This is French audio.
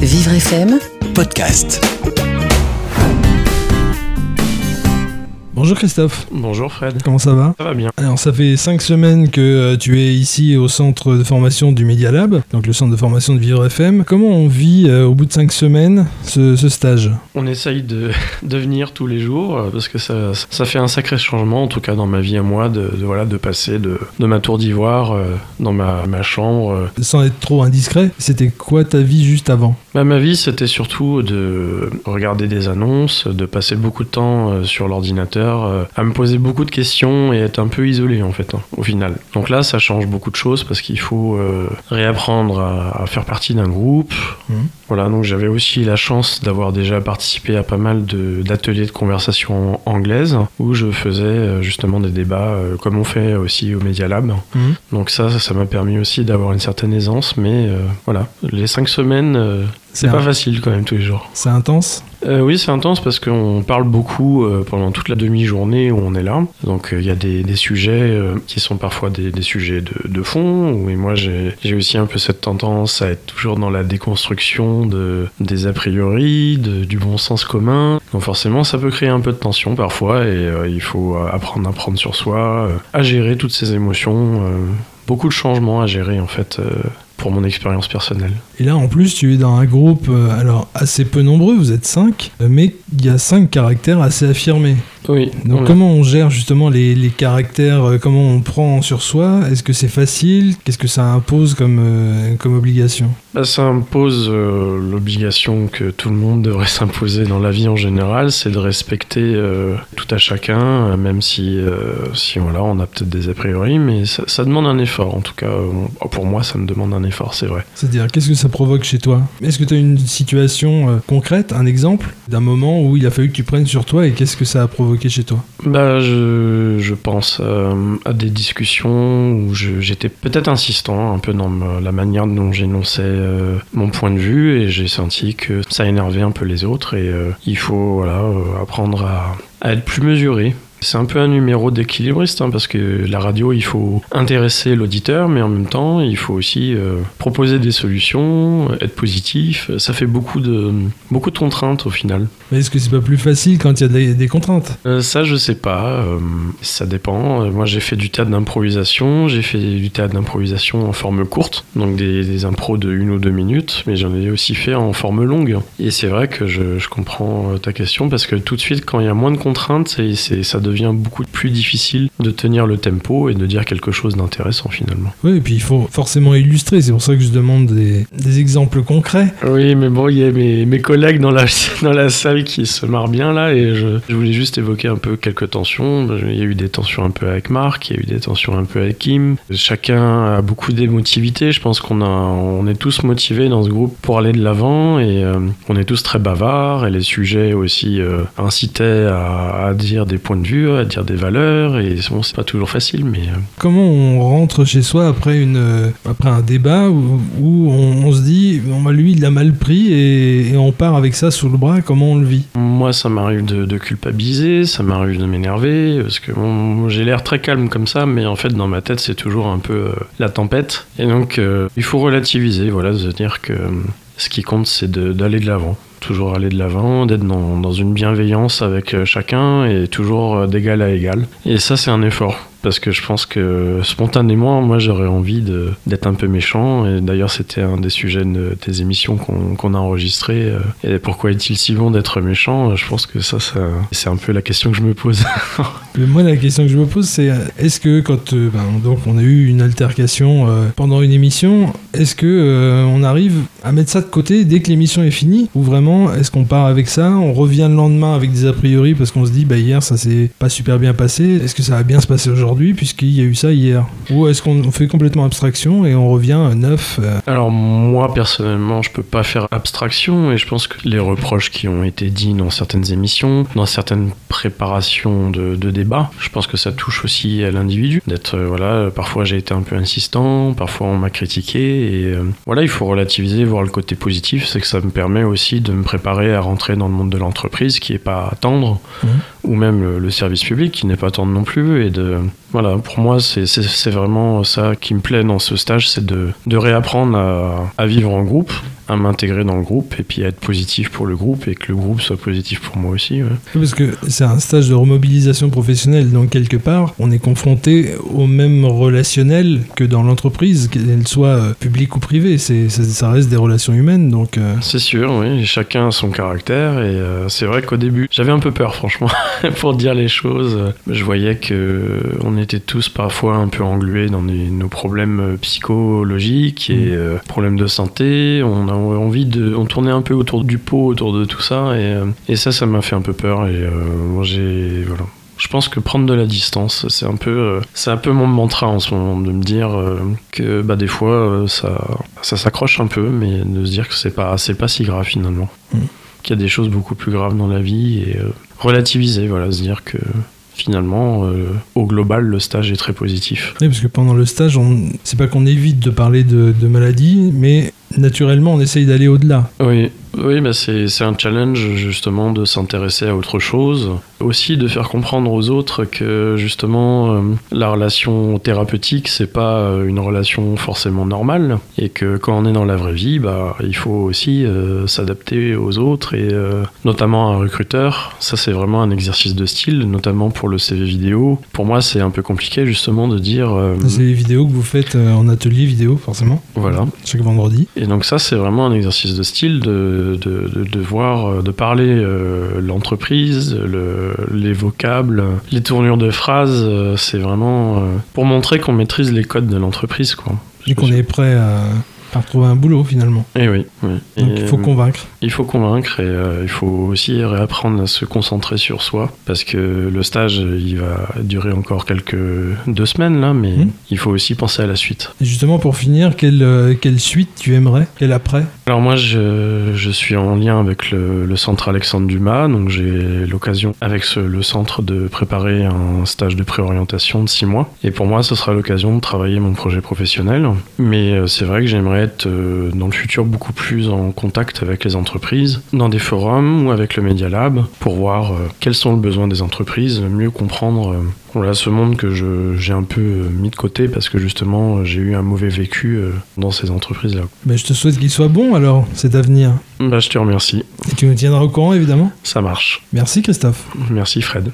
Vivre FM, podcast. Bonjour Christophe, Bonjour Fred. comment ça va Ça va bien. Alors ça fait cinq semaines que euh, tu es ici au centre de formation du Media Lab, donc le centre de formation de Vivre FM. Comment on vit euh, au bout de cinq semaines ce, ce stage? On essaye de, de venir tous les jours euh, parce que ça, ça fait un sacré changement, en tout cas dans ma vie à moi, de, de, voilà, de passer de, de ma tour d'ivoire dans ma, ma chambre. Sans être trop indiscret, c'était quoi ta vie juste avant? Bah, ma vie, c'était surtout de regarder des annonces, de passer beaucoup de temps sur l'ordinateur, euh, à me poser beaucoup de questions et être un peu isolé en fait, hein, au final. Donc là, ça change beaucoup de choses parce qu'il faut euh, réapprendre à, à faire partie d'un groupe. Mhm. Voilà, donc j'avais aussi la chance d'avoir déjà participé à pas mal d'ateliers de, conversation anglaise où je faisais euh, justement des débats comme on fait aussi au Media Lab. Mhm. Donc ça, ça m'a permis aussi d'avoir une certaine aisance, mais euh, voilà, les cinq semaines, euh, c'est pas facile quand même tous les jours. C'est intense? Euh, oui, c'est intense parce qu'on parle beaucoup euh, pendant toute la demi-journée où on est là. Donc euh, il y a des, des sujets qui sont parfois des, des sujets de, de fond. Et moi, j'ai aussi un peu cette tendance à être toujours dans la déconstruction de, des a priori, de- du bon sens commun. Donc forcément, ça peut créer un peu de tension parfois et il faut apprendre à prendre sur soi, à gérer toutes ces émotions. beaucoup de changements à gérer en fait pour mon expérience personnelle. Et là en plus tu es dans un groupe euh, alors assez peu nombreux, vous êtes cinq, euh, mais il y a cinq caractères assez affirmés. Oui. Donc on- comment on gère justement les, les caractères, euh, comment on prend sur soi? Est-ce que c'est facile? Qu'est-ce que ça impose comme, euh, comme obligation? Bah, ça impose euh, l'obligation que tout le monde devrait s'imposer dans la vie en général, c'est de respecter euh, tout à chacun, même si, euh, si voilà, on a peut-être des a priori, mais ça, ça demande un effort. En tout cas, euh, pour moi, ça me demande un effort, c'est vrai. C'est-à-dire, qu'est-ce que ça provoque chez toi? Est-ce que tu as une situation euh, concrète, un exemple d'un moment où il a fallu que tu prennes sur toi et qu'est-ce que ça a provoqué? Chez toi Bah, je, je pense euh, à des discussions où j'étais peut-être insistant un peu dans la manière dont j'énonçais euh, mon point de vue et j'ai senti que ça énervait un peu les autres et euh, il faut voilà, apprendre à être plus mesuré. C'est un peu un numéro d'équilibriste hein, parce que la radio, il faut intéresser l'auditeur, mais en même temps, il faut aussi euh, proposer des solutions, être positif. Ça fait beaucoup de, beaucoup de contraintes au final. Mais est-ce que c'est pas plus facile quand il y a des, des contraintes? Euh, ça, je sais pas. euh, ça dépend. Moi, j'ai fait du théâtre d'improvisation. J'ai fait du théâtre d'improvisation en forme courte, donc des, des impros de une ou deux minutes. Mais j'en ai aussi fait en forme longue. Et c'est vrai que je, je comprends ta question parce que tout de suite, quand il y a moins de contraintes, c'est- ça devient beaucoup plus difficile de tenir le tempo et de dire quelque chose d'intéressant finalement. Oui, et puis il faut forcément illustrer, c'est pour ça que je demande des, des exemples concrets. Oui, mais bon, il y a mes, mes collègues dans la, dans la salle qui se marrent bien là, et je, je voulais juste évoquer un peu quelques tensions. Il y a eu des tensions un peu avec Marc, il y a eu des tensions un peu avec Kim. Chacun a beaucoup d'émotivité. Je pense qu'on a, on est tous motivés dans ce groupe pour aller de l'avant, et euh, on est tous très bavards, et les sujets aussi euh, incitaient à, à dire des points de vue, à dire des valeurs, et bon, c'est pas toujours facile, mais euh, Comment on rentre chez soi après, une, euh, après un débat où, où on, on se dit, bon, bah, lui il l'a mal pris et, et on part avec ça sous le bras, comment on le vit? Moi, ça m'arrive de, de culpabiliser, ça m'arrive de m'énerver, parce que bon, j'ai l'air très calme comme ça, mais en fait, dans ma tête, c'est toujours un peu euh, la tempête. Et donc, euh, il faut relativiser, voilà, de se dire que ce qui compte, c'est d'aller de l'avant. Toujours aller de l'avant, d'être dans, dans une bienveillance avec euh, chacun et toujours euh, d'égal à égal. Et ça, c'est un effort. Parce que je pense que spontanément, moi, j'aurais envie d'être un peu méchant. Et d'ailleurs, c'était un des sujets de, des émissions qu'on a enregistrées. euh, Et pourquoi est-il si bon d'être méchant? Je pense que ça, c'est un peu la question que je me pose. Moi la question que je me pose c'est, est-ce que quand euh, ben, donc on a eu une altercation euh, pendant une émission, est-ce que on arrive à mettre ça de côté dès que l'émission est finie? Ou vraiment, est-ce qu'on part avec ça, on revient le lendemain avec des a priori parce qu'on se dit, bah hier ça s'est pas super bien passé, est-ce que ça va bien se passer aujourd'hui? Puisqu'il y a eu ça hier Ou est-ce qu'on on fait complètement abstraction et on revient à neuf euh, Alors moi personnellement je peux pas faire abstraction et je pense que les reproches qui ont été dits dans certaines émissions, dans certaines préparations de, de débats, je pense que ça touche aussi à l'individu. D'être euh, voilà, parfois j'ai été un peu insistant, parfois on m'a critiqué et euh, voilà il faut relativiser, voir le côté positif, c'est que ça me permet aussi de me préparer à rentrer dans le monde de l'entreprise qui est pas tendre Mhm. Ou même le, service public qui n'est pas tendre non plus et de voilà pour moi c'est- vraiment ça qui me plaît dans ce stage c'est de, de réapprendre à vivre en groupe à m'intégrer dans le groupe et puis à être positif pour le groupe et que le groupe soit positif pour moi aussi. Parce que c'est un stage de remobilisation professionnelle, donc quelque part, on est confronté au même relationnel que dans l'entreprise, qu'elle soit euh, publique ou privée. C'est, ça, reste des relations humaines, donc. Euh. C'est sûr, oui. Chacun a son caractère et euh, c'est vrai qu'au début, j'avais un peu peur, franchement, pour dire les choses. Je voyais que on était tous parfois un peu englués dans nos problèmes psychologiques et mmh. problèmes de santé. On a envie de, on tournait un peu autour du pot, autour de tout ça et, et ça, ça m'a fait un peu peur et moi j'ai voilà je pense que prendre de la distance, c'est un peu, euh, c'est un peu mon mantra en ce moment, de me dire euh, que bah, des fois euh, ça, ça s'accroche un peu, mais de se dire que c'est pas, c'est pas si grave finalement. Mm. Qu'il y a des choses beaucoup plus graves dans la vie et relativiser, voilà, se dire que finalement, au global, le stage est très positif. Oui, parce que pendant le stage, on... c'est pas qu'on évite de parler de, de maladie, mais naturellement, on essaye d'aller au-delà. Oui, oui, bah c'est un challenge justement de s'intéresser à autre chose. Aussi de faire comprendre aux autres que justement euh, la relation thérapeutique c'est pas euh, une relation forcément normale et que quand on est dans la vraie vie, bah, il faut aussi euh, s'adapter aux autres et notamment un recruteur. Ça c'est vraiment un exercice de style, notamment pour le CV vidéo. Pour moi c'est un peu compliqué justement de dire. c'est les vidéos que vous faites en atelier vidéo forcément. Voilà. Chaque vendredi. Et donc ça c'est vraiment un exercice de style de de, voir, euh, de parler euh, l'entreprise, les vocables, les tournures de phrases. Euh, c'est vraiment pour montrer qu'on maîtrise les codes de l'entreprise. Quoi. Et qu'on est prêt à, par trouver un boulot finalement. Et eh oui. Donc il faut convaincre. Il faut convaincre et euh, il faut aussi réapprendre à se concentrer sur soi parce que le stage il va durer encore quelques deux semaines là, mais hmm. il faut aussi penser à la suite. Et justement pour finir, quelle, euh, quelle suite tu aimerais? Quelle après? Alors moi je, je, suis en lien avec le, le centre Alexandre Dumas, donc j'ai l'occasion avec ce, le centre de préparer un stage de préorientation de six mois. Et pour moi ce sera l'occasion de travailler mon projet professionnel. Mais euh, c'est vrai que j'aimerais être euh, dans le futur beaucoup plus en contact avec les entreprises, dans des forums ou avec le Media Lab, pour voir euh, quels sont les besoins des entreprises, mieux comprendre euh, voilà, ce monde que j'ai un peu mis de côté parce que justement j'ai eu un mauvais vécu dans ces entreprises-là. Ben, je te souhaite qu'il soit bon alors, cet avenir. Bah, je te remercie. Et tu me tiendras au courant évidemment Ça marche. Merci Christophe. Merci Fred.